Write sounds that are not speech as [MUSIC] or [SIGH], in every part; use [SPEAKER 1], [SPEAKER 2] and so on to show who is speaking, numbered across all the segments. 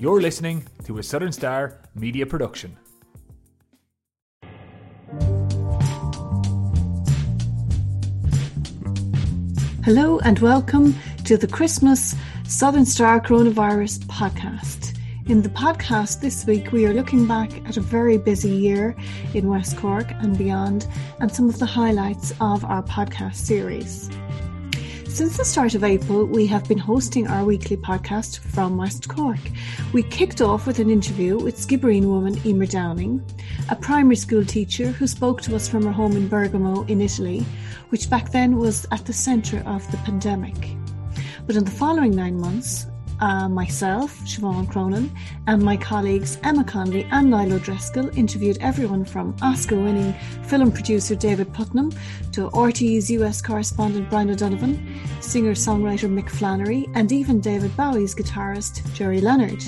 [SPEAKER 1] You're listening to a Southern Star media production.
[SPEAKER 2] Hello and welcome to the Christmas Southern Star Coronavirus podcast. In the podcast this week, we are looking back at a very busy year in West Cork and beyond, and some of the highlights of our podcast series. Since the start of April, we have been hosting our weekly podcast from West Cork. We kicked off with an interview with Skibbereen woman Emer Downing, a primary school teacher who spoke to us from her home in Bergamo in Italy, which back then was at the centre of the pandemic. But in the following nine months, uh, myself, Siobhan Cronin, and my colleagues Emma Connolly and Niall O'Driscoll interviewed everyone from Oscar winning film producer David Puttnam to RTÉ's US correspondent Brian O'Donovan, singer songwriter Mick Flannery, and even David Bowie's guitarist Gerry Leonard.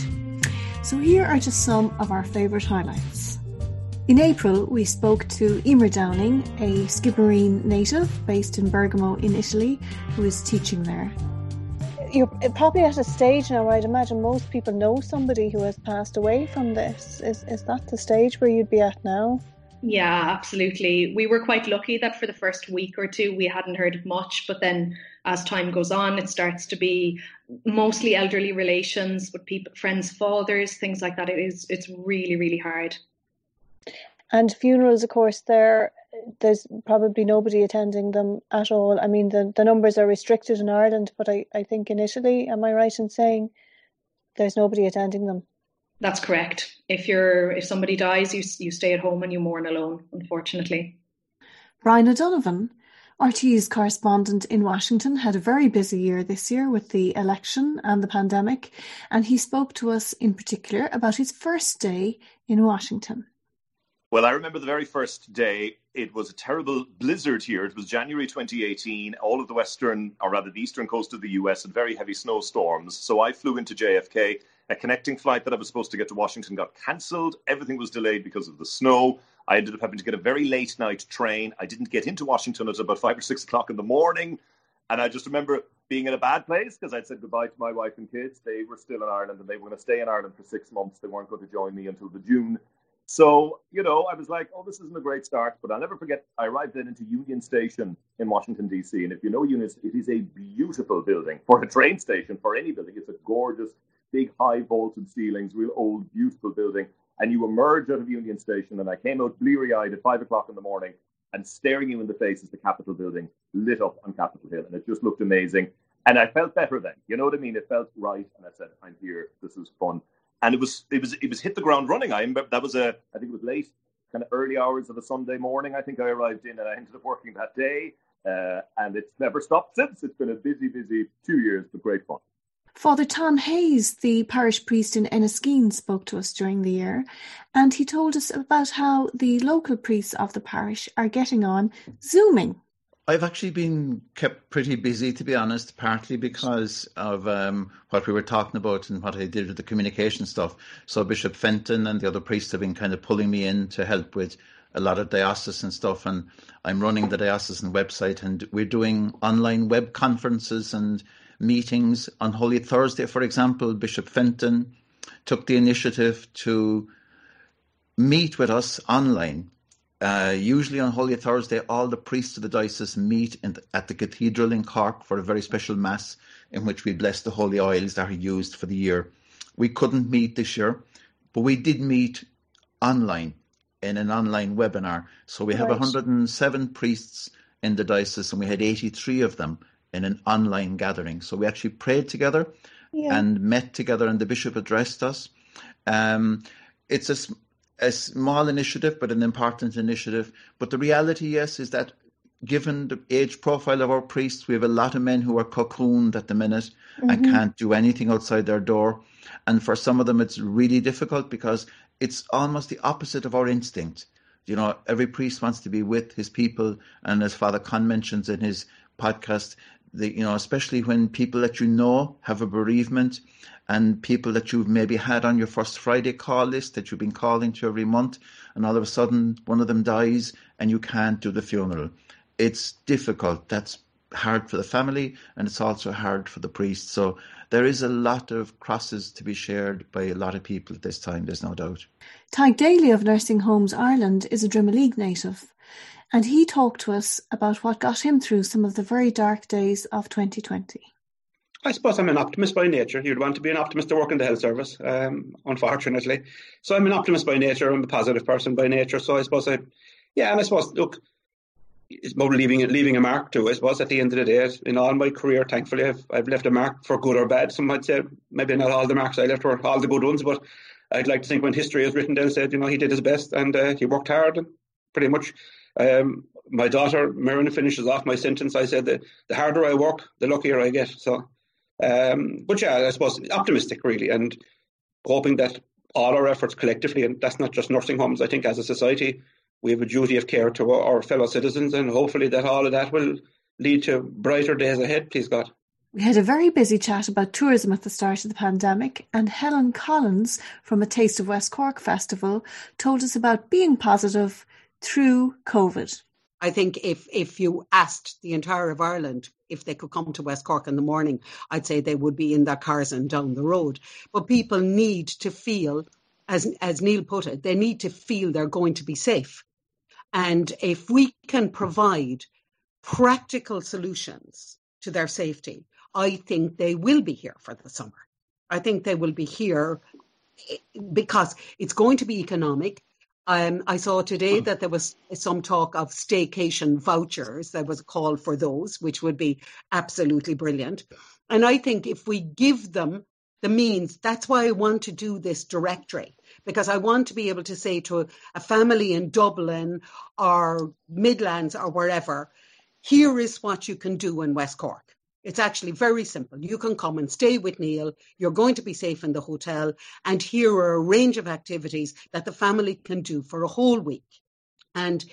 [SPEAKER 2] So here are just some of our favourite highlights. In April, we spoke to Emer Downing, a Skibbereen native based in Bergamo in Italy, who is teaching there you're probably at a stage now where I'd imagine most people know somebody who has passed away from this. Is is that the stage where you'd be at now?
[SPEAKER 3] Yeah, absolutely. We were quite lucky that for the first week or two we hadn't heard of much, but then as time goes on, it starts to be mostly elderly relations with people, friends, fathers, things like that. It is it's really really hard.
[SPEAKER 2] And funerals, of course, they're there's probably nobody attending them at all. I mean, the, the numbers are restricted in Ireland, but I, I think in Italy, am I right in saying there's nobody attending them?
[SPEAKER 3] That's correct. If you're if somebody dies, you you stay at home and you mourn alone. Unfortunately,
[SPEAKER 2] Brian O'Donovan, RTÉ's correspondent in Washington, had a very busy year this year with the election and the pandemic, and he spoke to us in particular about his first day in Washington.
[SPEAKER 4] Well, I remember the very first day. It was a terrible blizzard here. It was January 2018. All of the western, or rather the eastern coast of the US, had very heavy snowstorms. So I flew into JFK. A connecting flight that I was supposed to get to Washington got cancelled. Everything was delayed because of the snow. I ended up having to get a very late night train. I didn't get into Washington until about five or six o'clock in the morning. And I just remember being in a bad place because I'd said goodbye to my wife and kids. They were still in Ireland and they were going to stay in Ireland for six months. They weren't going to join me until the June so, you know, I was like, oh, this isn't a great start. But I'll never forget, I arrived then into Union Station in Washington, D.C. And if you know Union, it is a beautiful building for a train station, for any building. It's a gorgeous, big, high vaulted ceilings, real old, beautiful building. And you emerge out of Union Station, and I came out bleary eyed at five o'clock in the morning, and staring you in the face is the Capitol building lit up on Capitol Hill. And it just looked amazing. And I felt better then. You know what I mean? It felt right. And I said, I'm here. This is fun and it was it was it was hit the ground running. I remember that was a I think it was late, kind of early hours of a Sunday morning. I think I arrived in, and I ended up working that day, uh, and it's never stopped since. It's been a busy, busy two years, but great fun.
[SPEAKER 2] Father Tom Hayes, the parish priest in Enniskeane, spoke to us during the year, and he told us about how the local priests of the parish are getting on zooming.
[SPEAKER 5] I've actually been kept pretty busy, to be honest, partly because of um, what we were talking about and what I did with the communication stuff. So Bishop Fintan and the other priests have been kind of pulling me in to help with a lot of diocesan stuff, and I'm running the diocesan website, and we're doing online web conferences and meetings on Holy Thursday, for example. Bishop Fintan took the initiative to meet with us online uh, usually on Holy Thursday, all the priests of the diocese meet the, at the cathedral in Cork for a very special mass in which we bless the holy oils that are used for the year. We couldn't meet this year, but we did meet online in an online webinar. So we have right. 107 priests in the diocese, and we had 83 of them in an online gathering. So we actually prayed together yeah. and met together, and the bishop addressed us. Um, it's a a small initiative, but an important initiative. But the reality, yes, is that given the age profile of our priests, we have a lot of men who are cocooned at the minute mm-hmm. and can't do anything outside their door. And for some of them, it's really difficult because it's almost the opposite of our instinct. You know, every priest wants to be with his people. And as Father Con mentions in his podcast, the, you know, especially when people that you know have a bereavement and people that you've maybe had on your first Friday call list that you've been calling to every month, and all of a sudden one of them dies and you can't do the funeral. It's difficult. That's hard for the family and it's also hard for the priest. So there is a lot of crosses to be shared by a lot of people at this time, there's no doubt.
[SPEAKER 2] Tadhg Daly of Nursing Homes Ireland is a Drimoleague native, and he talked to us about what got him through some of the very dark days of 2020.
[SPEAKER 6] I suppose I'm an optimist by nature. You'd want to be an optimist to work in the health service, um, unfortunately. So I'm an optimist by nature. I'm a positive person by nature. So I suppose I, yeah, and I suppose look, it's about leaving leaving a mark too. I suppose at the end of the day, in all my career, thankfully, I've I've left a mark for good or bad. Some might say maybe not all the marks I left were all the good ones, but I'd like to think when history is written down, said you know he did his best and uh, he worked hard and pretty much. Um, my daughter Mirren finishes off my sentence. I said that the harder I work, the luckier I get. So, um, but yeah, I suppose optimistic really, and hoping that all our efforts collectively, and that's not just nursing homes. I think as a society, we have a duty of care to our fellow citizens, and hopefully that all of that will lead to brighter days ahead, please God.
[SPEAKER 2] We had a very busy chat about tourism at the start of the pandemic, and Helen Collins from A Taste of West Cork Festival told us about being positive through COVID.
[SPEAKER 7] I think if if you asked the entire of Ireland if they could come to West Cork in the morning, I'd say they would be in their cars and down the road. But people need to feel, as as Neil put it, they need to feel they're going to be safe. And if we can provide practical solutions to their safety, I think they will be here for the summer. I think they will be here eh, because it's going to be economic. Um, I saw today that there was some talk of staycation vouchers. There was a call for those, which would be absolutely brilliant. And I think if we give them the means, that's why I want to do this directory because I want to be able to say to a, a family in Dublin or Midlands or wherever, here is what you can do in West Cork. It's actually very simple. You can come and stay with Neil. You're going to be safe in the hotel. And here are a range of activities that the family can do for a whole week. And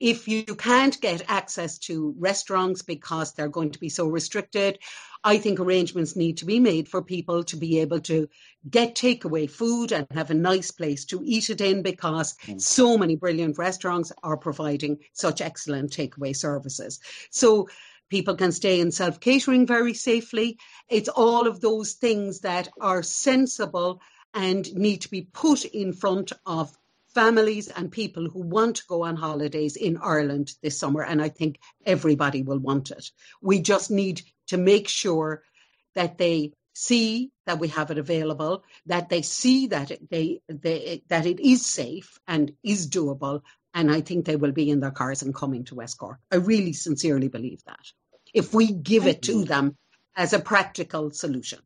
[SPEAKER 7] if you can't get access to restaurants because they're going to be so restricted, I think arrangements need to be made for people to be able to get takeaway food and have a nice place to eat it in because mm. so many brilliant restaurants are providing such excellent takeaway services. So people can stay in self catering very safely. It's all of those things that are sensible and need to be put in front of families and people who want to go on holidays in Ireland this summer, and I think everybody will want it. We just need to make sure that they see that we have it available, that they see that it, they, they that it is safe and is doable, and I think they will be in their cars and coming to West Cork. I really sincerely believe that. If we give it to them as a practical solution.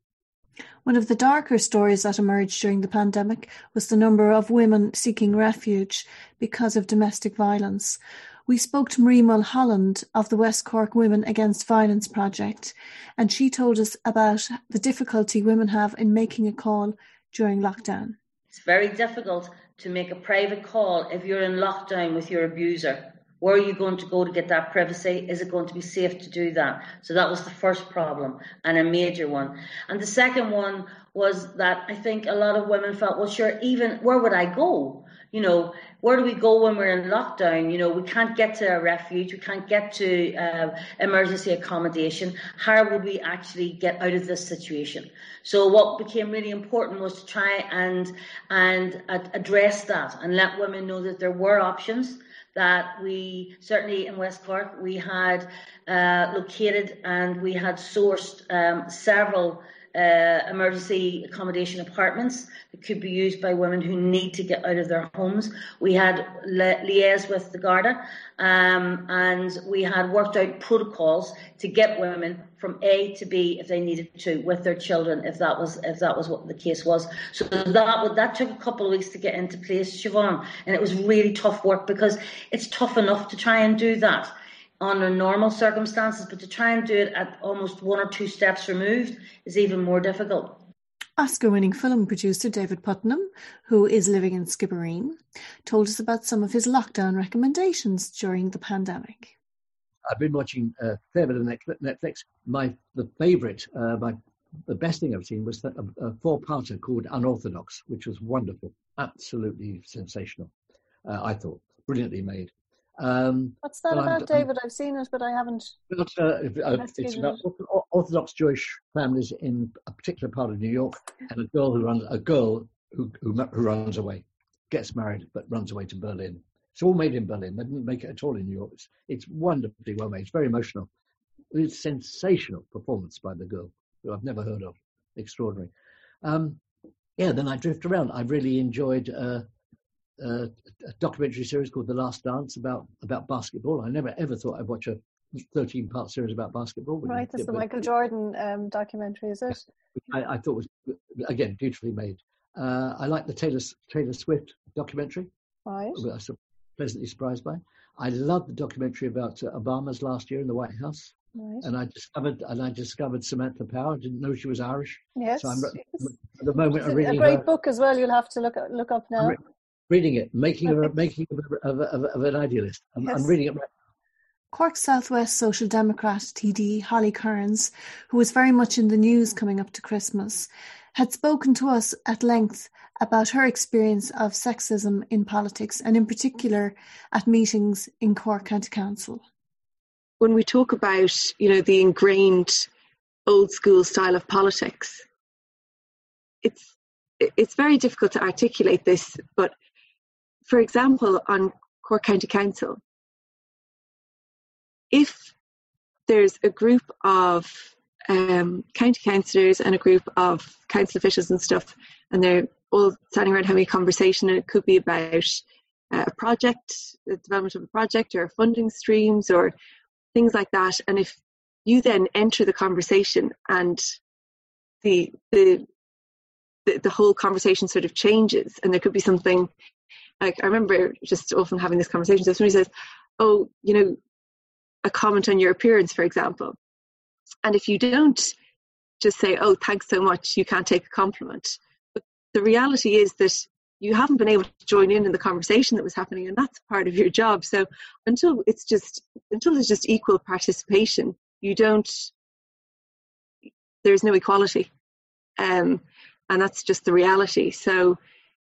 [SPEAKER 2] One of the darker stories that emerged during the pandemic was the number of women seeking refuge because of domestic violence. We spoke to Marie Mulholland of the West Cork Women Against Violence project, and she told us about the difficulty women have in making a call during lockdown.
[SPEAKER 8] It's very difficult to make a private call if you're in lockdown with your abuser. Where are you going to go to get that privacy? Is it going to be safe to do that? So that was the first problem and a major one. And the second one was that I think a lot of women felt, well, sure, even where would I go? You know, where do we go when we're in lockdown? You know, we can't get to a refuge, we can't get to uh, emergency accommodation. How would we actually get out of this situation? So what became really important was to try and and address that and let women know that there were options that we certainly in West Cork we had uh, located and we had sourced um, several uh, emergency accommodation apartments that could be used by women who need to get out of their homes. We had li- liaised with the Garda um, and we had worked out protocols to get women from A to B if they needed to with their children if that was if that was what the case was. So that that took a couple of weeks to get into place, Siobhan, and it was really tough work because it's tough enough to try and do that under normal circumstances, but to try and do it at almost one or two steps removed is even more difficult.
[SPEAKER 2] Oscar winning film producer David Puttnam, who is living in Skibbereen, told us about some of his lockdown recommendations during the pandemic.
[SPEAKER 9] I've been watching a fair bit of Netflix. My the favourite, uh, my the best thing I've seen was a, a four-parter called Unorthodox, which was wonderful, absolutely sensational. Uh, I thought brilliantly made.
[SPEAKER 2] Um, What's that about, David? I've seen it, but I haven't. Not, uh,
[SPEAKER 9] uh, it's about Orthodox Jewish families in a particular part of New York, and a girl who runs a girl who, who, who runs away, gets married, but runs away to Berlin. It's all made in Berlin. They didn't make it at all in New York. It's, it's wonderfully well made. It's very emotional. It's sensational performance by the girl, who I've never heard of. Extraordinary. Um, yeah, then I drift around. I really enjoyed uh, uh, a documentary series called The Last Dance about about basketball. I never ever thought I'd watch a 13 part series about basketball.
[SPEAKER 2] Right, it's the Michael Jordan um, documentary, is it?
[SPEAKER 9] I, I, thought was again beautifully made. Uh, I like the Taylor Taylor Swift documentary.
[SPEAKER 2] Right. I
[SPEAKER 9] was pleasantly surprised by. I love the documentary about uh, Obama's last year in the White House. Right. And I discovered, and I discovered Samantha Power. I didn't know she was Irish.
[SPEAKER 2] Yes.
[SPEAKER 9] So
[SPEAKER 2] I'm,
[SPEAKER 9] yes. at the moment,
[SPEAKER 2] it's
[SPEAKER 9] I'm reading
[SPEAKER 2] a great
[SPEAKER 9] her,
[SPEAKER 2] book as well. You'll have to look look up now.
[SPEAKER 9] Re- reading it, making of, making of, of, of, of, an idealist. I'm, yes. I'm reading it right
[SPEAKER 2] Cork Southwest Social Democrat TD Holly Cairns, who was very much in the news coming up to Christmas, had spoken to us at length about her experience of sexism in politics and in particular at meetings in Cork County Council.
[SPEAKER 10] When we talk about, you know, the ingrained old school style of politics, it's it's very difficult to articulate this, but for example, on Cork County Council, if there's a group of um, county councillors and a group of council officials and stuff, and they're all standing around having a conversation, and it could be about uh, a project, the development of a project, or funding streams, or things like that. And if you then enter the conversation and the the the, the whole conversation sort of changes, and there could be something like I remember just often having this conversation. So somebody says, "Oh, you know, a comment on your appearance, for example," and if you don't just say, "Oh, thanks so much," you can't take a compliment But the reality is that you haven't been able to join in in the conversation that was happening and that's part of your job. So until it's just until there's just equal participation you don't there's no equality. Um, and that's just the reality. So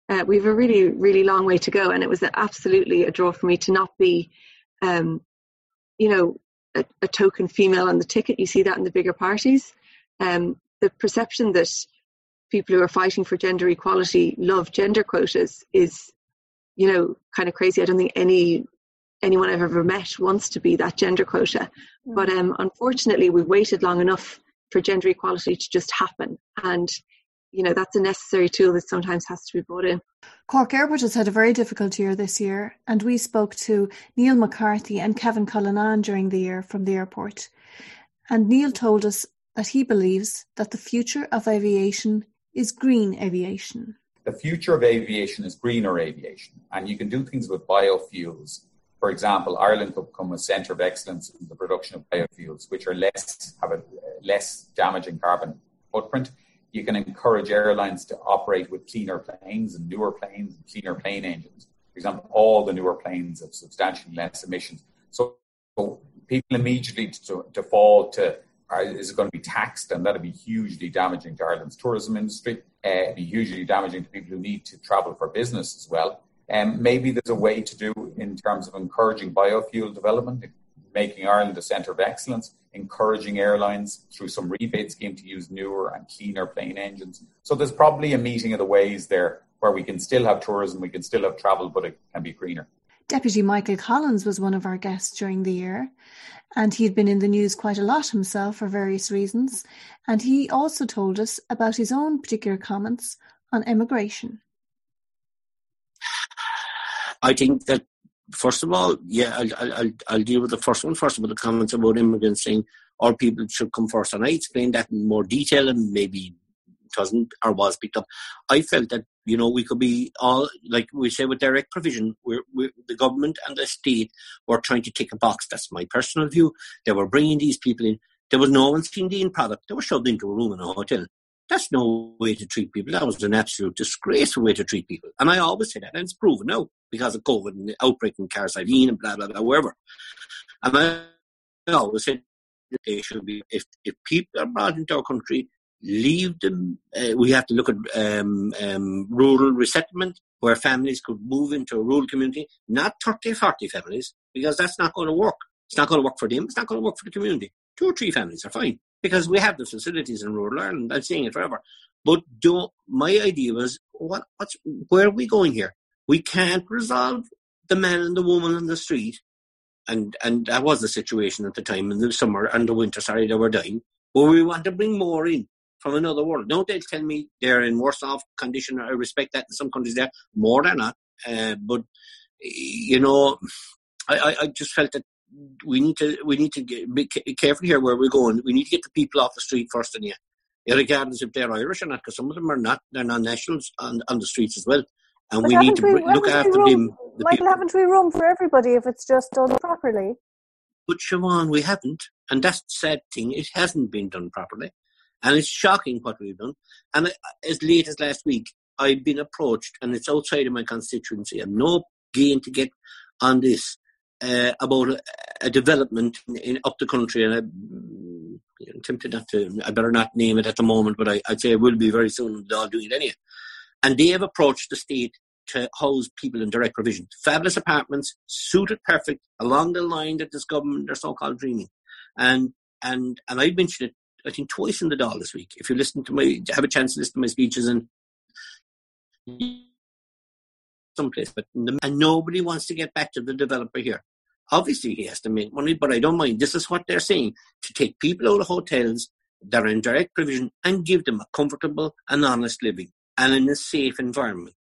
[SPEAKER 10] uh, we have a really really long way to go and it was absolutely a draw for me to not be um, you know a, a, token female on the ticket you see that in the bigger parties um, the perception that people who are fighting for gender equality love gender quotas is, you know, kind of crazy. I don't think any anyone I've ever met wants to be that gender quota. Mm. But um, unfortunately, we've waited long enough for gender equality to just happen. And, you know, that's a necessary tool that sometimes has to be brought in.
[SPEAKER 2] Cork Airport has had a very difficult year this year, and we spoke to Neil McCarthy and Kevin Cullinan during the year from the airport. And Neil told us that he believes that the future of aviation is green aviation.
[SPEAKER 11] The future of aviation is greener aviation, and you can do things with biofuels. For example, Ireland could become a centre of excellence in the production of biofuels, which are less have a less damaging carbon footprint. You can encourage airlines to operate with cleaner planes and newer planes and cleaner plane engines. For example, all the newer planes have substantially less emissions. So, so people immediately default to is it going to be taxed, and that'll be hugely damaging to Ireland's tourism industry. Uh, be hugely damaging to people who need to travel for business as well. Um, maybe there's a way to do in terms of encouraging biofuel development, making Ireland a centre of excellence, encouraging airlines through some rebate scheme to use newer and cleaner plane engines. So there's probably a meeting of the ways there where we can still have tourism, we can still have travel, but it can be greener.
[SPEAKER 2] Deputy Michael Collins was one of our guests during the year, and he had been in the news quite a lot himself for various reasons. And he also told us about his own particular comments on immigration.
[SPEAKER 12] I think that first of all, yeah, I'll, I'll, I'll deal with the first one first about the comments about immigrants saying all people should come first. And I explained that in more detail and maybe it wasn't or was picked up. I felt that you know, we could be all, like we say with direct provision, we're, we're, the government and the state were trying to tick a box. That's my personal view. They were bringing these people in. There was no one seeing the end product. They were shoved into a room in a hotel. That's no way to treat people. That was an absolute disgraceful way to treat people. And I always say that, and it's proven now because of COVID and the outbreak in Cahersiveen and blah, blah, blah, wherever. And I always said they should be, if, if people are brought into our country leave them. Uh, we have to look at um, um, rural resettlement where families could move into a rural community, not 30, 40 families, because that's not going to work. It's not going to work for them. It's not going to work for the community. Two or three families are fine because we have the facilities in rural Ireland. I'm saying it forever. But do, my idea was, what, what's, where are we going here? We can't resolve the man and the woman on the street, and and that was the situation at the time in the summer and the winter. Sorry, they were dying. But we want to bring more in from another world. Don't they tell me they're in worse off condition? I respect that in some countries there more than not. Uh, but you know, I, I just felt that we need to we need to be careful here where we're going. We need to get the people off the street first, and yeah, regardless if they're Irish or not, because some of them are not. They're non-nationals on, on the streets as well, and
[SPEAKER 13] but
[SPEAKER 12] we need to
[SPEAKER 13] we,
[SPEAKER 12] look after
[SPEAKER 13] room.
[SPEAKER 12] The
[SPEAKER 13] Michael,
[SPEAKER 12] people.
[SPEAKER 13] haven't we room for everybody if it's just done properly?
[SPEAKER 12] But Siobhan, we haven't, and that's the sad thing. It hasn't been done properly, and it's shocking what we've done. And as late as last week, I've been approached, and it's outside of my constituency. I'm no gain to get on this uh, about a, a development in, in, up the country, and I'm tempted not to. I better not name it at the moment, but I, would say it will be very soon. They'll do it anyway. And they have approached the state to house people in direct provision. Fabulous apartments, suited perfect, along the line that this government are so-called dreaming. And and and I mentioned it, I think twice in the Dáil this week. If you listen to my, have a chance to listen to my speeches and someplace, but and nobody wants to get back to the developer here. Obviously, he has to make money, but I don't mind. This is what they're saying to take people out of hotels that are in direct provision and give them a comfortable and honest living and in a safe environment.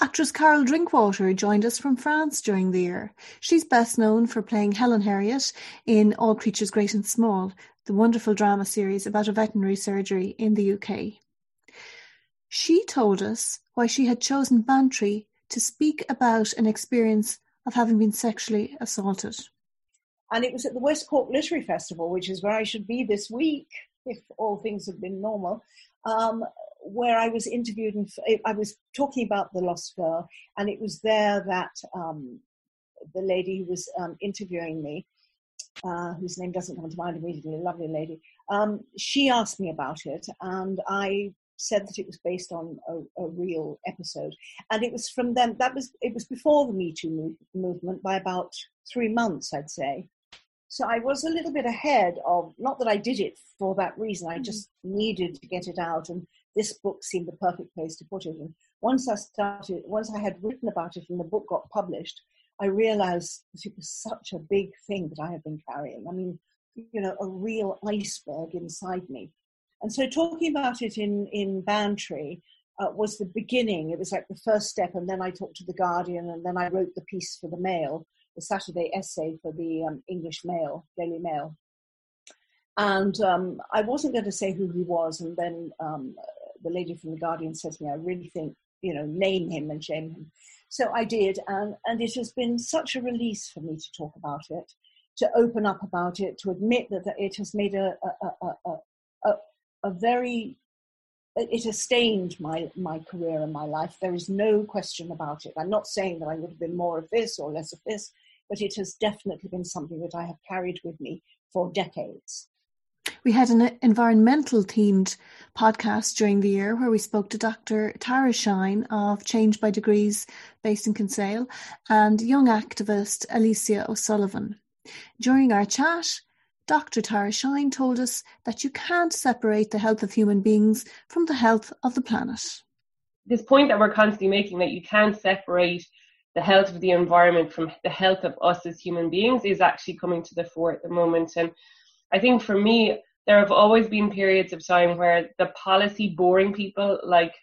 [SPEAKER 2] Actress Carol Drinkwater joined us from France during the year. She's best known for playing Helen Herriot in All Creatures Great and Small, the wonderful drama series about a veterinary surgery in the UK. She told us why she had chosen Bantry to speak about an experience of having been sexually assaulted.
[SPEAKER 14] And it was at the West Cork Literary Festival, which is where I should be this week, if all things had been normal, um, where I was interviewed and I was talking about the lost girl, and it was there that um, the lady who was um, interviewing me, uh, whose name doesn't come to mind immediately, a lovely lady, um, she asked me about it, and I said that it was based on a, a, real episode, and it was from then. That was it was before the Me Too move, movement by about three months, I'd say. So I was a little bit ahead of. Not that I did it for that reason. I just needed to get it out, and this book seemed the perfect place to put it. And once I started, once I had written about it, and the book got published, I realized it was such a big thing that I had been carrying. I mean, you know, a real iceberg inside me and so talking about it in, in Bantry uh, was the beginning. It was like the first step. And then I talked to The Guardian and then I wrote the piece for the Mail, the Saturday essay for the um, English Mail, Daily Mail. And um, I wasn't going to say who he was. And then um, the lady from The Guardian said to me, I really think, you know, name him and shame him. So I did. And, and it has been such a release for me to talk about it, to open up about it, to admit that, that it has made a, a, a, a a very it has stained my my career and my life. There is no question about it. I'm not saying that I would have been more of this or less of this, but it has definitely been something that I have carried with me for decades.
[SPEAKER 2] We had an environmental themed podcast during the year where we spoke to Dr. Tara Shine of Change by Degrees based in Kinsale and young activist Alicia O'Sullivan. During our chat, Dr. Tara Shine told us that you can't separate the health of human beings from the health of the planet.
[SPEAKER 15] This point that we're constantly making that you can't separate the health of the environment from the health of us as human beings is actually coming to the fore at the moment. And I think for me, there have always been periods of time where the policy boring people like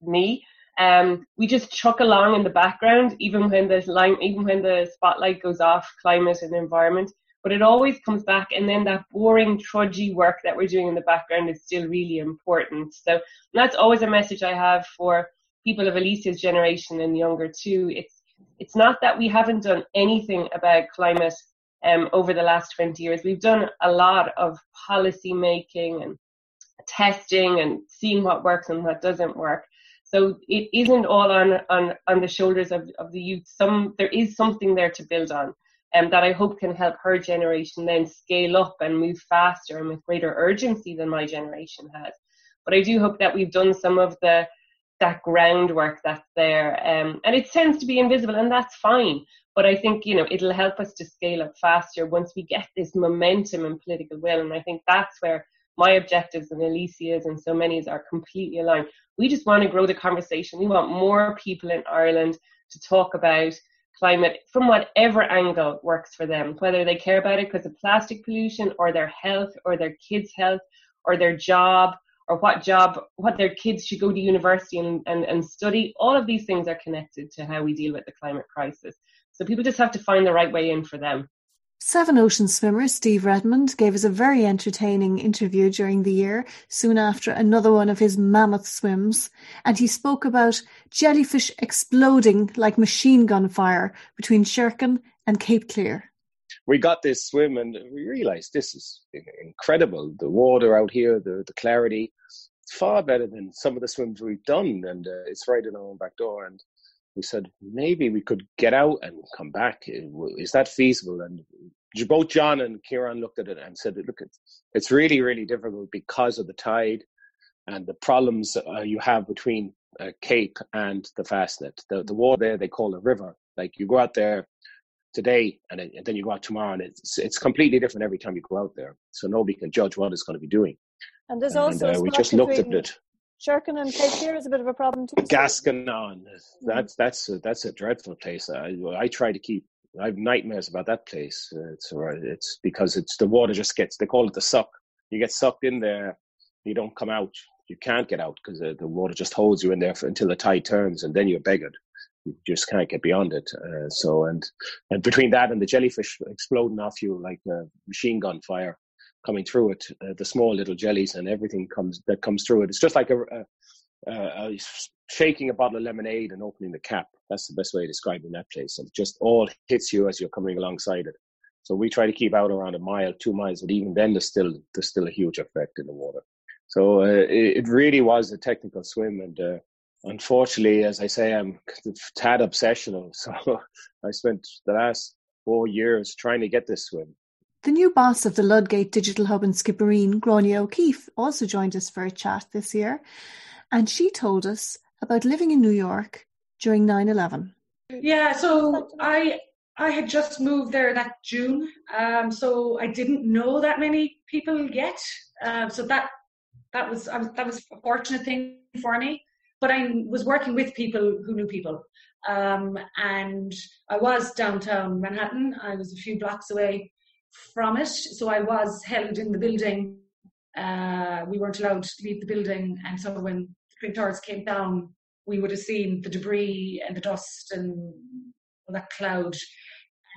[SPEAKER 15] me, um, we just chuck along in the background, even when the line, even when the spotlight goes off climate and environment. But it always comes back and then that boring trudgy work that we're doing in the background is still really important. So that's always a message i have for people of alicia's generation and younger too. It's it's not that we haven't done anything about climate um, over the last 20 years. We've done a lot of policy making and testing and seeing what works and what doesn't work. So it isn't all on on on the shoulders of, of the youth. Some there is something there to build on um, that I hope can help her generation then scale up and move faster and with greater urgency than my generation has. But I do hope that we've done some of the that groundwork that's there. Um, and it tends to be invisible, and that's fine. But I think, you know, it'll help us to scale up faster once we get this momentum and political will. And I think that's where my objectives and Alicia's and so many's are completely aligned. We just want to grow the conversation. We want more people in Ireland to talk about climate from whatever angle works for them, whether they care about it because of plastic pollution or their health or their kids' health or their job or what job, what their kids should go to university and, and, and study. All of these things are connected to how we deal with the climate crisis. So people just have to find the right way in for them.
[SPEAKER 2] Seven Ocean swimmer Steve Redmond gave us a very entertaining interview during the year, soon after another one of his mammoth swims, and he spoke about jellyfish exploding like machine gun fire between Sherkin and Cape Clear.
[SPEAKER 16] We got this swim and we realized this is incredible. The water out here, the, the clarity, far better than some of the swims we've done, and uh, it's right in our own back door. And we said maybe we could get out and come back. Is that feasible? And both John and Kieran looked at it and said, "Look, it's really, really difficult because of the tide and the problems uh, you have between uh, Cape and the Fastnet. The the water there they call a river. Like you go out there today and, and then you go out tomorrow, and it's it's completely different every time you go out there. So nobody can judge what it's going to be doing.
[SPEAKER 13] And there's also
[SPEAKER 16] and, uh, we just looked at it.
[SPEAKER 13] Sherkin and Cape Clear is a bit of a problem too.
[SPEAKER 16] Gascanane, that's that's a, that's a dreadful place. I I try to keep. I have nightmares about that place. It's it's because it's the water just gets. They call it the suck. You get sucked in there, you don't come out. You can't get out because the, the water just holds you in there for, until the tide turns, and then you're beggared. You just can't get beyond it. Uh, so and and between that and the jellyfish exploding off you like a machine gun fire, coming through it, uh, the small little jellies and everything comes that comes through it. It's just like a, a, a, shaking a bottle of lemonade and opening the cap. That's the best way of describing that place. And it just all hits you as you're coming alongside it. So we try to keep out around a mile, two miles, but even then, there's still there's still a huge effect in the water. So uh, it, it, really was a technical swim, and uh, unfortunately, as I say, I'm tad obsessional. [LAUGHS] So I spent the last four years trying to get this swim
[SPEAKER 2] the new boss of the Ludgate Digital Hub in Skibbereen, Gráinne O'Keeffe, also joined us for a chat this year, and she told us about living in New York during 9/11.
[SPEAKER 17] Yeah, so I I had just moved there that June, um, so I didn't know that many people yet. Uh, so that that was, was that was a fortunate thing for me. But I was working with people who knew people, um, and I was downtown Manhattan. I was a few blocks away from it. So I was held in the building. Uh, we weren't allowed to leave the building, and so when the Twin Towers came down, we would have seen the debris and the dust and that cloud.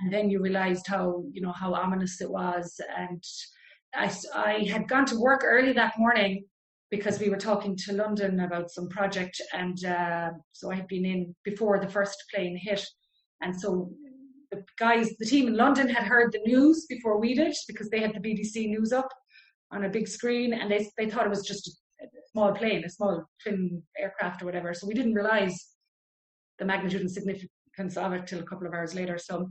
[SPEAKER 17] And then you realised how you know how ominous it was. And I, I had gone to work early that morning because we were talking to London about some project, and uh, so I had been in before the first plane hit. And so the guys, the team in London had heard the news before we did because they had the BBC News up on a big screen and they, they thought it was just a small plane, a small twin aircraft or whatever. So we didn't realize the magnitude and significance of it till a couple of hours later. So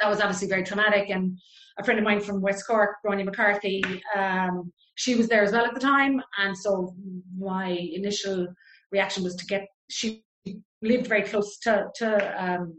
[SPEAKER 17] that was obviously very traumatic. And a friend of mine from West Cork, Ronnie McCarthy, um, she was there as well at the time. And so my initial reaction was to get, she lived very close to, to um,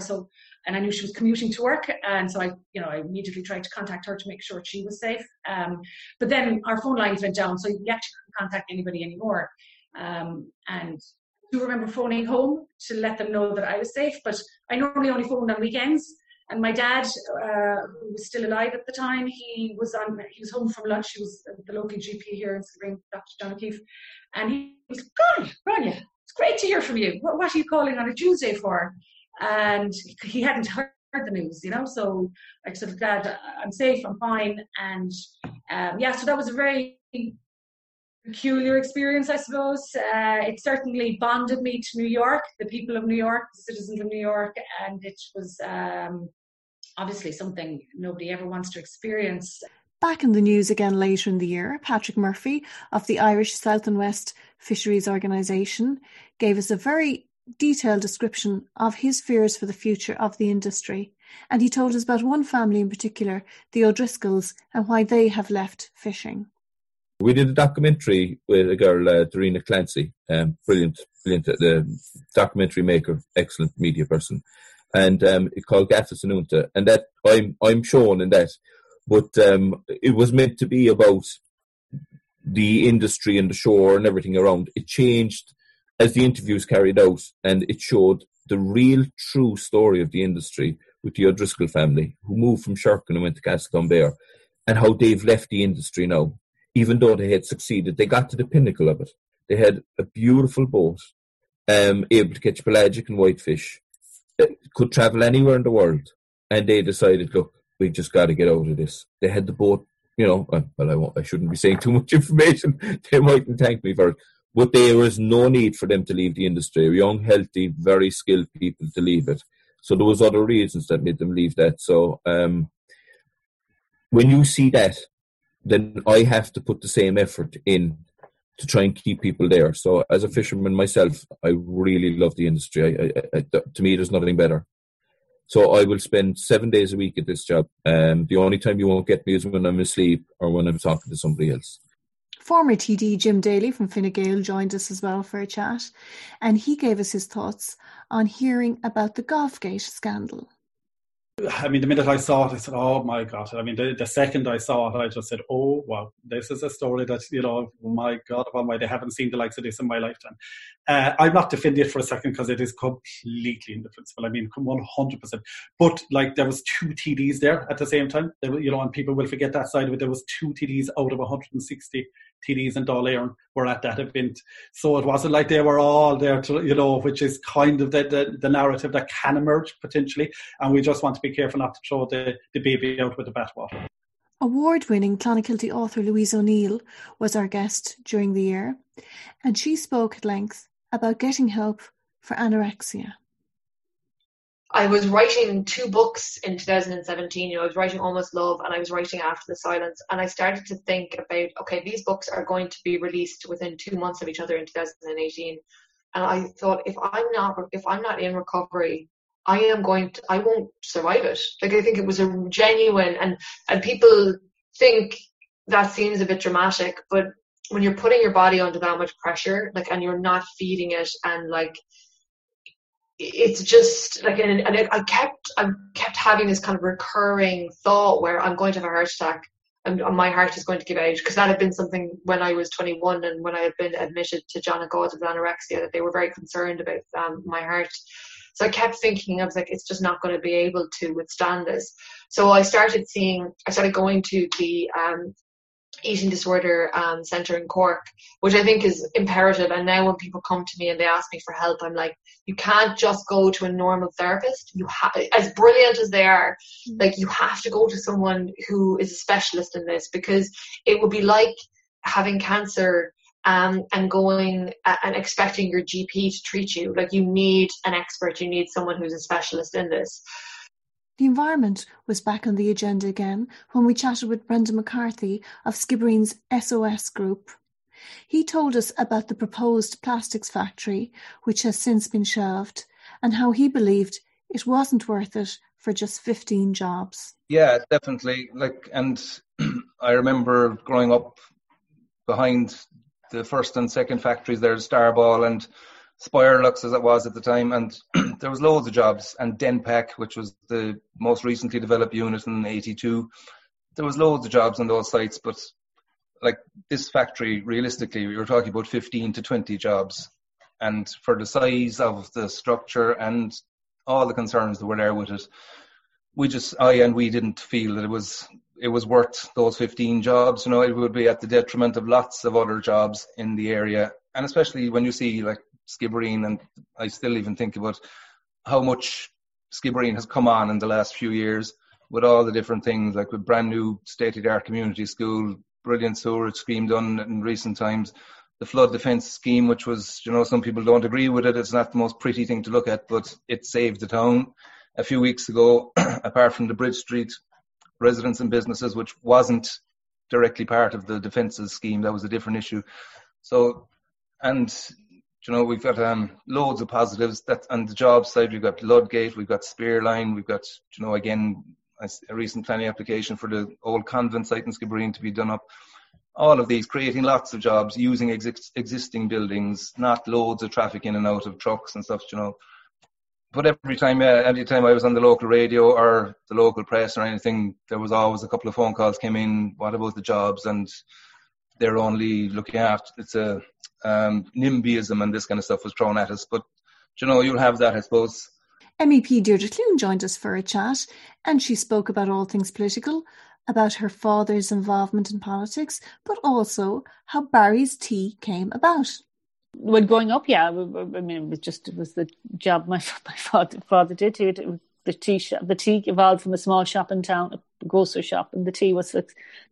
[SPEAKER 17] So and I knew she was commuting to work, and so I, you know, I immediately tried to contact her to make sure she was safe. Um, but then our phone lines went down, so you actually couldn't contact anybody anymore. Um, and I do remember phoning home to let them know that I was safe, but I normally only phoned on weekends. And my dad, uh, who was still alive at the time, he was on. He was home from lunch. He was the local GP here in Skibbereen, Dr. John O'Keeffe, and he was, "God, Grania, it's great to hear from you. What, what are you calling on a Tuesday for?" and he hadn't heard the news, you know. So I said, "Dad, I'm safe, I'm fine," and um, yeah, so that was a very peculiar experience, I suppose. Uh, it certainly bonded me to New York, the people of New York, the citizens of New York, and it was um, obviously something nobody ever wants to experience.
[SPEAKER 2] Back in the news again later in the year, Patrick Murphy of the Irish South and West Fisheries Organisation gave us a very detailed description of his fears for the future of the industry, and he told us about one family in particular, the O'Driscolls, and why they have left fishing.
[SPEAKER 18] We did a documentary with a girl, uh, Darina Clancy, um, brilliant, brilliant. The documentary maker, excellent media person, and um, it's called Gaffis Anunta, and that I'm I'm shown in that, but um, it was meant to be about the industry and the shore and everything around. It changed as the interviews carried out, and it showed the real, true story of the industry with the O'Driscoll family, who moved from Sherkin and went to Castletownbere, and how they've left the industry now. Even though they had succeeded, they got to the pinnacle of it. They had a beautiful boat, um, able to catch pelagic and whitefish, could travel anywhere in the world, and they decided, look, we just got to get out of this. They had the boat, you know. Well, I won't, I shouldn't be saying [LAUGHS] too much information. they mightn't thank me for it, but there was no need for them to leave the industry. Young, healthy, very skilled people to leave it. So there was other reasons that made them leave that. So um, when you see that, then I have to put the same effort in to try and keep people there. So as a fisherman myself, I really love the industry. I, I, I, to me, there's nothing better. So I will spend seven days a week at this job. Um, the only time you won't get me is when I'm asleep or when I'm talking to somebody else.
[SPEAKER 2] Former TD Jim Daly from Fine joined us as well for a chat, and he gave us his thoughts on hearing about the Golfgate scandal.
[SPEAKER 19] I mean, the minute I saw it, I said, "Oh my god!" I mean, the, the second I saw it, I just said, "Oh wow, this is a story that you know, my god, oh my, they haven't seen the likes of this in my lifetime." Uh, I'm not defending it for a second because it is completely indefensible. I mean, 100. percent But like, there was two TDs there at the same time. There, you know, and people will forget that side of it. There was two TDs out of 160 TDs in Dáil were at that event. So it wasn't like they were all there to, you know, which is kind of the, the, the narrative that can emerge potentially. And we just want to be careful not to throw the, the baby out with the bathwater.
[SPEAKER 2] Award winning Clonakilty author Louise O'Neill was our guest during the year, and she spoke at length about getting help for anorexia.
[SPEAKER 20] I was writing two books in 2017. You know, I was writing Almost Love and I was writing After the Silence. And I started to think about, okay, these books are going to be released within two months of each other in 2018. And I thought, if I'm not, if I'm not in recovery, I am going to, I won't survive it. Like, I think it was a genuine, and, and people think that seems a bit dramatic, but when you're putting your body under that much pressure, like, and you're not feeding it and like, it's just like and, and I kept I kept having this kind of recurring thought where I'm going to have a heart attack and my heart is going to give out because that had been something when I was 21 and when I had been admitted to John of God with anorexia that they were very concerned about um, my heart. So I kept thinking I was like it's just not going to be able to withstand this. So I started seeing I started going to the um, eating disorder um, centre in Cork, which I think is imperative. And now when people come to me and they ask me for help, I'm like, you can't just go to a normal therapist. You have, as brilliant as they are, mm. like you have to go to someone who is a specialist in this because it would be like having cancer um, and going uh, and expecting your GP to treat you. Like you need an expert. You need someone who's a specialist in this.
[SPEAKER 2] The environment was back on the agenda again when we chatted with Brendan McCarthy of Skibbereen's SOS Group. He told us about the proposed plastics factory, which has since been shelved, and how he believed it wasn't worth it for just 15 jobs.
[SPEAKER 21] Yeah, definitely. Like, and [CLEARS THROAT] I remember growing up behind the first and second factories there, Starball and Spirelux as it was at the time, and there was loads of jobs. And Denpak, which was the most recently developed unit in '82, there was loads of jobs on those sites. But like this factory, realistically, we were talking about 15 to 20 jobs, and for the size of the structure and all the concerns that were there with it, we just I and we didn't feel that it was it was worth those 15 jobs. You know, it would be at the detriment of lots of other jobs in the area, and especially when you see like Skibbereen, and I still even think about how much Skibbereen has come on in the last few years with all the different things, like with brand new state of the art community school, brilliant sewerage scheme done in recent times, the flood defence scheme, which was, you know, some people don't agree with it. It's not the most pretty thing to look at, but it saved the town. A few weeks ago, [CLEARS THROAT] apart from the Bridge Street residents and businesses, which wasn't directly part of the defences scheme, that was a different issue. So, and you know, we've got um, loads of positives. That on the job side, we've got Ludgate, we've got Spearline, we've got, you know, again, a, recent planning application for the old convent site in Skibbereen to be done up. all of these creating lots of jobs using ex- existing buildings, not loads of traffic in and out of trucks and stuff, you know. But every time, uh, every time I was on the local radio or the local press or anything, there was always a couple of phone calls came in. What about the jobs? And they're only looking after it's a um, NIMBYism and this kind of stuff was thrown at us. But you know, you'll have that, I suppose.
[SPEAKER 2] MEP Deirdre Clune joined us for a chat, and she spoke about all things political, about her father's involvement in politics, but also how Barry's tea came about.
[SPEAKER 22] When growing up, yeah, I mean, it was just it was the job my [LAUGHS] my father, father did. It, it was the tea shop. The tea evolved from a small shop in town, a grocery shop, and the tea was the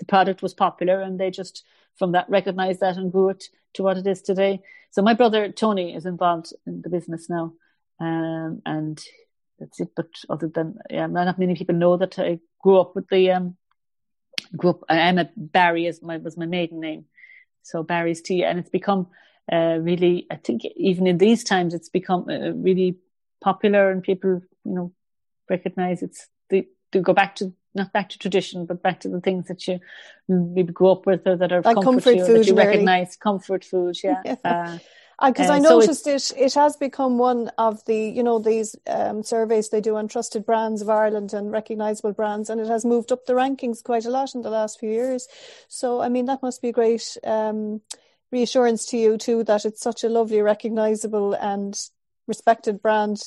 [SPEAKER 22] product was popular, and they just from that recognised that and grew it to what it is today. So my brother Tony is involved in the business now, um, and that's it. But other than yeah, not many people know that I grew up with the um, grew up. Emma Barry is my was my maiden name, so Barry's tea, and it's become uh, really. I think even in these times, it's become uh, really popular, and people you know recognize it's the to go back to not back to tradition, but back to the things that you maybe grew up with or that are
[SPEAKER 13] like
[SPEAKER 22] comfort,
[SPEAKER 13] comfort food,
[SPEAKER 22] that you
[SPEAKER 13] Mary.
[SPEAKER 22] recognize comfort food. Yeah. [LAUGHS]
[SPEAKER 13] Yeah.
[SPEAKER 22] Uh,
[SPEAKER 13] because
[SPEAKER 22] uh,
[SPEAKER 13] I
[SPEAKER 22] so
[SPEAKER 13] noticed it, it has become one of the, you know, these um, surveys they do on trusted brands of Ireland and recognisable brands, and it has moved up the rankings quite a lot in the last few years. So, I mean, that must be a great um, reassurance to you too that it's such a lovely, recognisable and respected brand.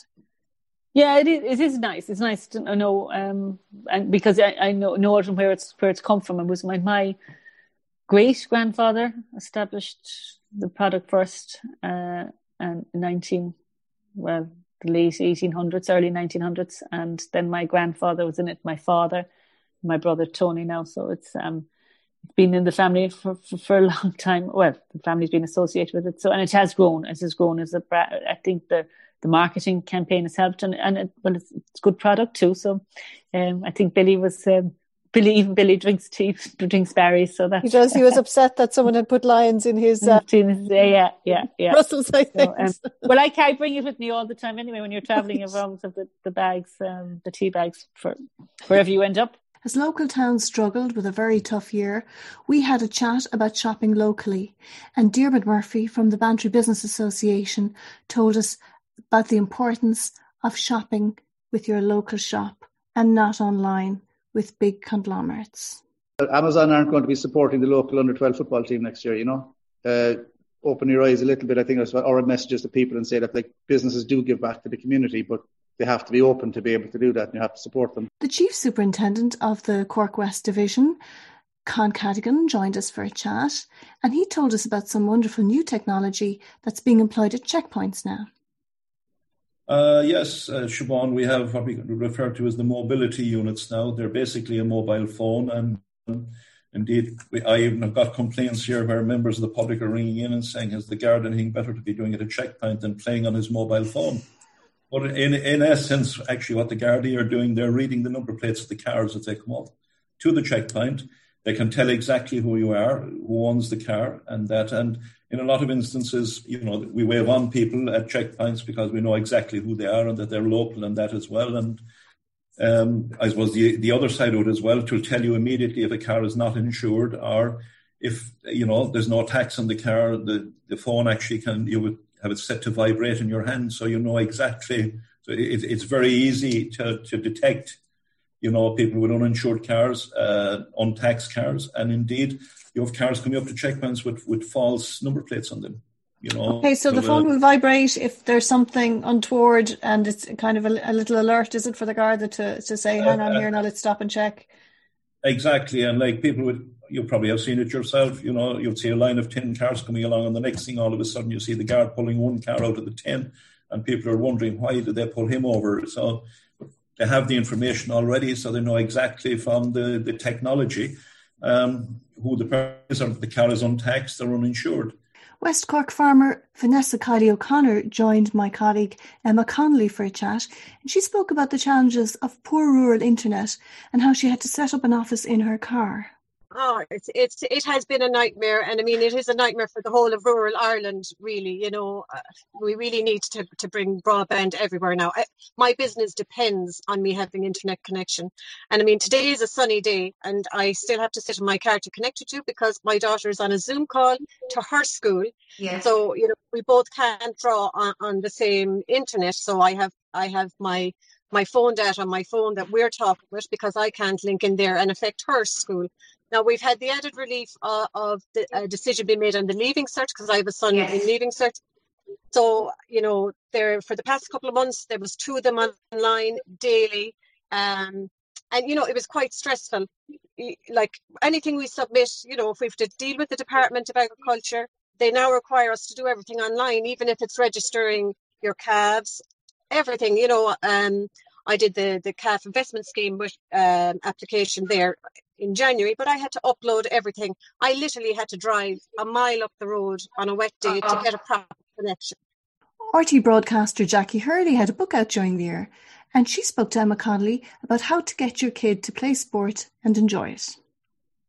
[SPEAKER 22] Yeah, it is. It is nice. It's nice to know, um, and because I, I know know it and where it's where it's come from. It was my my great grandfather established the product first, uh, and in nineteen, well, the late eighteen hundreds, early nineteen hundreds, and then my grandfather was in it. My father, my brother Tony now. So it's um, been in the family for, for, for a [LAUGHS] long time. Well, the family's been associated with it. So and it has grown. It has grown as a. bra- I think the the marketing campaign has helped, and and it, well, it's, it's good product too. So, um, I think Billy was um, Billy. Even Billy drinks tea, [LAUGHS] drinks Barry's. So that
[SPEAKER 13] He does. He was [LAUGHS] upset that someone had put Lyons in his uh, [LAUGHS]
[SPEAKER 22] yeah, yeah, yeah.
[SPEAKER 13] Brussels, I think.
[SPEAKER 22] So, um, well, I I bring it with me all the time anyway. When you're traveling around with the, the bags, um, the tea bags for wherever you end up.
[SPEAKER 2] As local towns struggled with a very tough year, we had a chat about shopping locally, and Diarmuid Murphy from the Bantry Business Association told us about the importance of shopping with your local shop and not online with big conglomerates.
[SPEAKER 23] Amazon aren't going to be supporting the local under 12 football team next year, you know. Uh, open your eyes a little bit, I think, or messages to people and say that like businesses do give back to the community, but they have to be open to be able to do that and you have to support them.
[SPEAKER 2] The Chief Superintendent of the Cork West Division, Con Cadogan, joined us for a chat, and he told us about some wonderful new technology that's being employed at checkpoints now.
[SPEAKER 24] Uh, yes, uh, Siobhan, we have what we refer to as the mobility units now. They're basically a mobile phone, and um, indeed, we, I even have got complaints here where members of the public are ringing in and saying, "Has the guard anything better to be doing at a checkpoint than playing on his mobile phone?" But in in essence, actually, what the Gardaí are doing, they're reading the number plates of the cars as they come up to the checkpoint. They can tell exactly who you are, who owns the car, and that. And in a lot of instances, you know, we wave on people at checkpoints because we know exactly who they are and that they're local and that as well. And um, I suppose the the other side of it as well to tell you immediately if a car is not insured or if you know there's no tax on the car, the the phone actually can you would have it set to vibrate in your hand, so you know exactly. So it, it's very easy to to detect you know, people with uninsured cars, uh, untaxed cars, and indeed, you have cars coming up to checkpoints with, with false number plates on them. You know,
[SPEAKER 13] Okay, so the uh, phone will vibrate if there's something untoward and it's kind of a, a little alert, is it, for the guard to, to say, uh, hang on uh, here, now let's stop and check?
[SPEAKER 24] Exactly, and like people would, you probably have seen it yourself. You know, you'll see a line of ten cars coming along, and the next thing, all of a sudden, you see the guard pulling one car out of the ten, and people are wondering why did they pull him over. So they have the information already, so they know exactly from the the technology um, who the person is, or if the car is untaxed or uninsured.
[SPEAKER 2] West Cork farmer Vanessa Kiley O'Connor joined my colleague Emma Connolly for a chat, and she spoke about the challenges of poor rural internet and how she had to set up an office in her car.
[SPEAKER 25] Oh, it's it's it has been a nightmare, and I mean it is a nightmare for the whole of rural Ireland. Really, you know, uh, we really need to to bring broadband everywhere now. I, my business depends on me having internet connection, and I mean today is a sunny day, and I still have to sit in my car to connect it to because my daughter is on a Zoom call to her school.
[SPEAKER 26] Yes.
[SPEAKER 25] So you know we both can't draw on, on the same internet. So I have I have my my phone data on my phone that we're talking with because I can't link in there and affect her school. Now we've had the added relief uh, of the uh, decision being made on the leaving cert because I have a son
[SPEAKER 26] Yes.
[SPEAKER 25] in leaving cert. So you know, there for the past couple of months there was two of them online daily, um, and you know it was quite stressful. Like anything we submit, you know, if we have to deal with the Department of Agriculture, they now require us to do everything online, even if it's registering your calves, everything. You know, um, I did the the calf investment scheme with, um, application there in January, but I had to upload everything. I literally had to drive a mile up the road on a wet day to get a proper connection.
[SPEAKER 2] RTÉ broadcaster Jackie Hurley had a book out during the year, and she spoke to Emma Connolly about how to get your kid to play sport and enjoy it.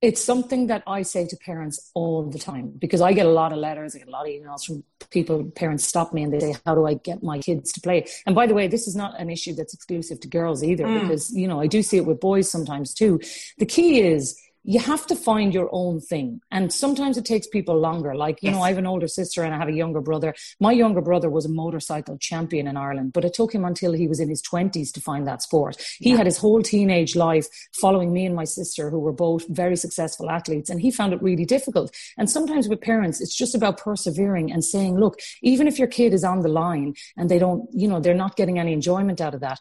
[SPEAKER 27] It's something that I say to parents all the time because I get a lot of letters, I get a lot of emails from people, parents stop me and they say, How do I get my kids to play? And by the way, this is not an issue that's exclusive to girls either
[SPEAKER 21] Mm.
[SPEAKER 27] because, you know, I do see it with boys sometimes too. The key is you have to find your own thing. And sometimes it takes people longer. Like, you know, I have an older sister and I have a younger brother. My younger brother was a motorcycle champion in Ireland, but it took him until he was in his 20s to find that sport. He had his whole teenage life following me and my sister, who were both very successful athletes, and he found it really difficult. And sometimes with parents, it's just about persevering and saying, look, even if your kid is on the line and they don't, you know, they're not getting any enjoyment out of that,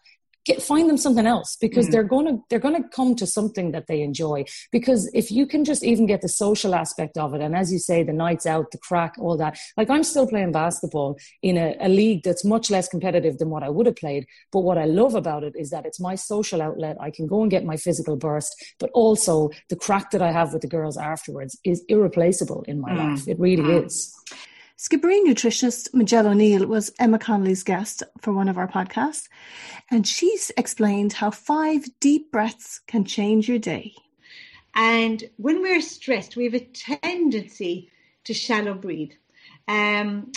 [SPEAKER 27] get find them something else because
[SPEAKER 21] Mhm.
[SPEAKER 27] they're going to they're going to come to something that they enjoy because if you can just even get the social aspect of it and as you say the nights out the crack all that like i'm still playing basketball in a, a league that's much less competitive than what i would have played but what i love about it is that it's my social outlet i can go and get my physical burst but also the crack that i have with the girls afterwards is irreplaceable in my
[SPEAKER 2] Mm.
[SPEAKER 27] life it really
[SPEAKER 2] Mm.
[SPEAKER 27] is
[SPEAKER 2] Skibbereen nutritionist Majella O'Neill was Emma Connolly's guest for one of our podcasts, and she's explained how five deep breaths can change your day.
[SPEAKER 28] And when we're stressed, we have a tendency to shallow breathe. Um,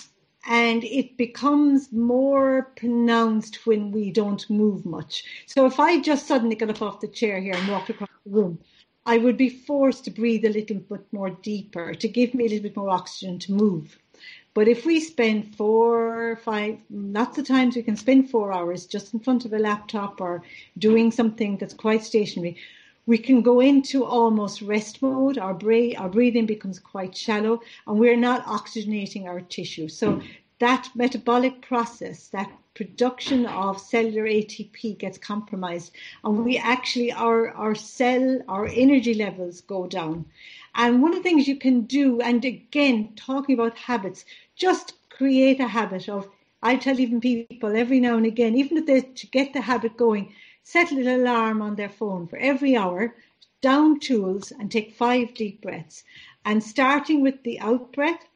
[SPEAKER 28] and it becomes more pronounced when we don't move much. So if I just suddenly got up off the chair here and walked across the room, I would be forced to breathe a little bit more deeper to give me a little bit more oxygen to move. But if we spend four, five, lots of times we can spend four hours just in front of a laptop or doing something that's quite stationary, we can go into almost rest mode. Our, bra- our breathing becomes quite shallow and we're not oxygenating our tissue. So that metabolic process, that production of cellular ATP gets compromised and we actually, our, our cell, our energy levels go down. And one of the things you can do, and again, talking about habits, just create a habit of, I tell even people every now and again, even if they to get the habit going, set a little alarm on their phone for every hour, down tools and take five deep breaths. And starting with the out breath,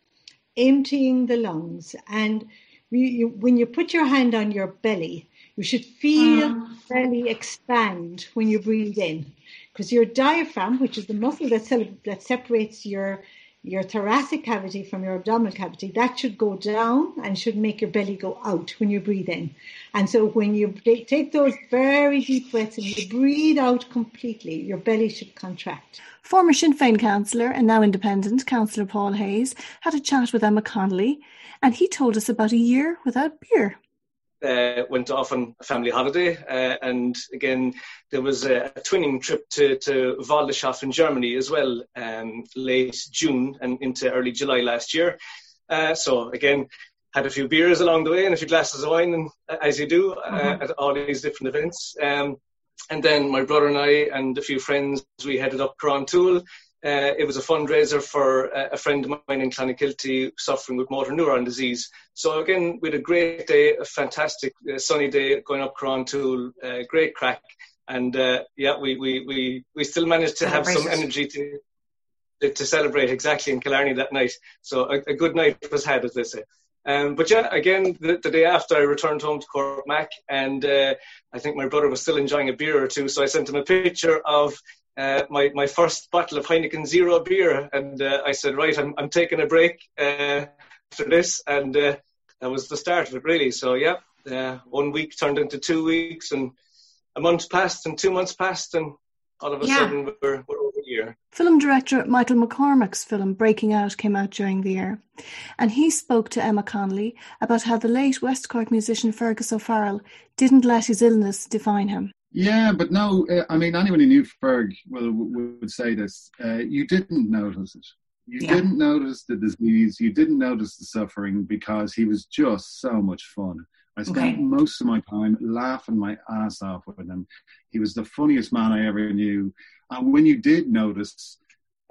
[SPEAKER 28] emptying the lungs. And you, you, when you put your hand on your belly, you should feel
[SPEAKER 26] Mm.
[SPEAKER 28] belly expand when you breathe in. Because your diaphragm, which is the muscle that, cel- that separates your your thoracic cavity from your abdominal cavity, that should go down and should make your belly go out when you breathe in. And so when you take take those very deep breaths and you breathe out completely, your belly should contract.
[SPEAKER 2] Former Sinn Féin councillor and now independent councillor Paul Hayes had a chat with Emma Connolly, and he told us about a year without beer.
[SPEAKER 21] Uh, went off on a family holiday. Uh, and again, there was a, a twinning trip to, to Waldaschaff in Germany as well, um, late June and into early July last year. Uh, so again, had a few beers along the way and a few glasses of wine, and, uh, as you do uh,
[SPEAKER 26] Mhm.
[SPEAKER 21] at all these different events. Um, and then my brother and I and a few friends, we headed up Tool. Uh, it was a fundraiser for uh, a friend of mine in Clonakilty suffering with motor neuron disease. So again, we had a great day, a fantastic uh, sunny day going up Tool, uh, great crack. And uh, yeah, we, we, we, we still managed to have some energy to, to, to celebrate exactly in Killarney that night. So a, a good night was had, as they say. Um, but yeah, again, the, the day after I returned home to Cork Mac, and uh, I think my brother was still enjoying a beer or two, so I sent him a picture of
[SPEAKER 26] uh, my my first bottle of Heineken Zero beer, and uh, I said, right, I'm I'm taking a break uh, after this, and uh, that was the start of it, really. So yeah, uh, one week turned into two weeks, and a month passed, and two months passed, and all of a
[SPEAKER 2] Yeah.
[SPEAKER 26] sudden we're we're over here.
[SPEAKER 2] Film director Michael McCormack's film Breaking Out came out during the year, and he spoke to Emma Connolly about how the late West Cork musician Fergus O'Farrell didn't let his illness define him.
[SPEAKER 29] Yeah, but no, uh, I mean, anyone who knew Ferg will, would say this. Uh, you didn't notice it. You
[SPEAKER 30] Yeah.
[SPEAKER 29] didn't notice the disease. You didn't notice the suffering because he was just so much fun. I spent
[SPEAKER 30] Okay.
[SPEAKER 29] most of my time laughing my ass off with him. He was the funniest man I ever knew. And when you did notice,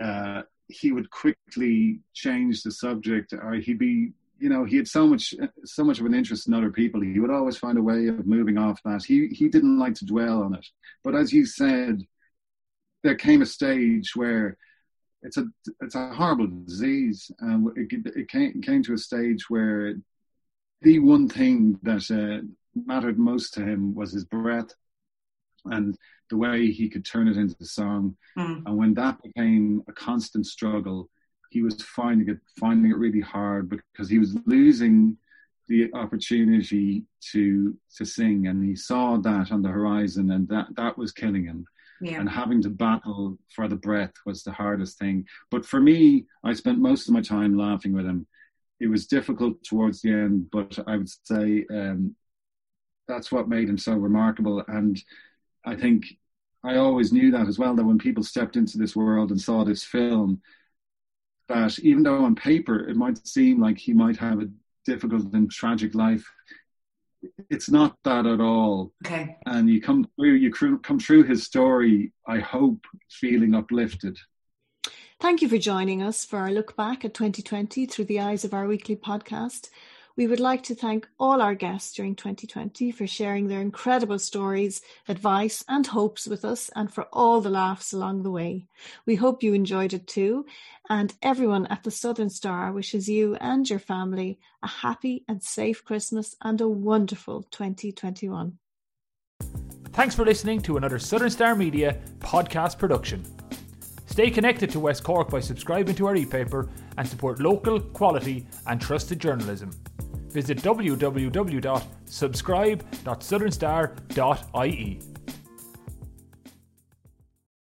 [SPEAKER 29] uh, he would quickly change the subject, or he'd be, you know, he had so much, so much of an interest in other people. He would always find a way of moving off that. He he didn't like to dwell on it. But as you said, there came a stage where it's a it's a horrible disease, and it, it came came to a stage where the one thing that uh, mattered most to him was his breath and the way he could turn it into song.
[SPEAKER 30] Mm.
[SPEAKER 29] And when that became a constant struggle, he was finding it finding it really hard because he was losing the opportunity to to sing, and he saw that on the horizon, and that that was killing him.
[SPEAKER 30] Yeah.
[SPEAKER 29] And having to battle for the breath was the hardest thing. But for me, I spent most of my time laughing with him. It was difficult towards the end, but I would say um, that's what made him so remarkable. And I think I always knew that as well. That when people stepped into this world and saw this film, that even though on paper it might seem like he might have a difficult and tragic life, it's not that at all.
[SPEAKER 30] Okay.
[SPEAKER 29] And you come through, you cr- come through his story. I hope feeling uplifted.
[SPEAKER 2] Thank you for joining us for our look back at 2020 through the eyes of our weekly podcast. We would like to thank all our guests during 2020 for sharing their incredible stories, advice, and hopes with us, and for all the laughs along the way. We hope you enjoyed it too, and everyone at the Southern Star wishes you and your family a happy and safe Christmas and a wonderful 2021.
[SPEAKER 31] Thanks for listening to another Southern Star Media podcast production. Stay connected to West Cork by subscribing to our e-paper and support local, quality and trusted journalism. Visit www.subscribe.southernstar.ie.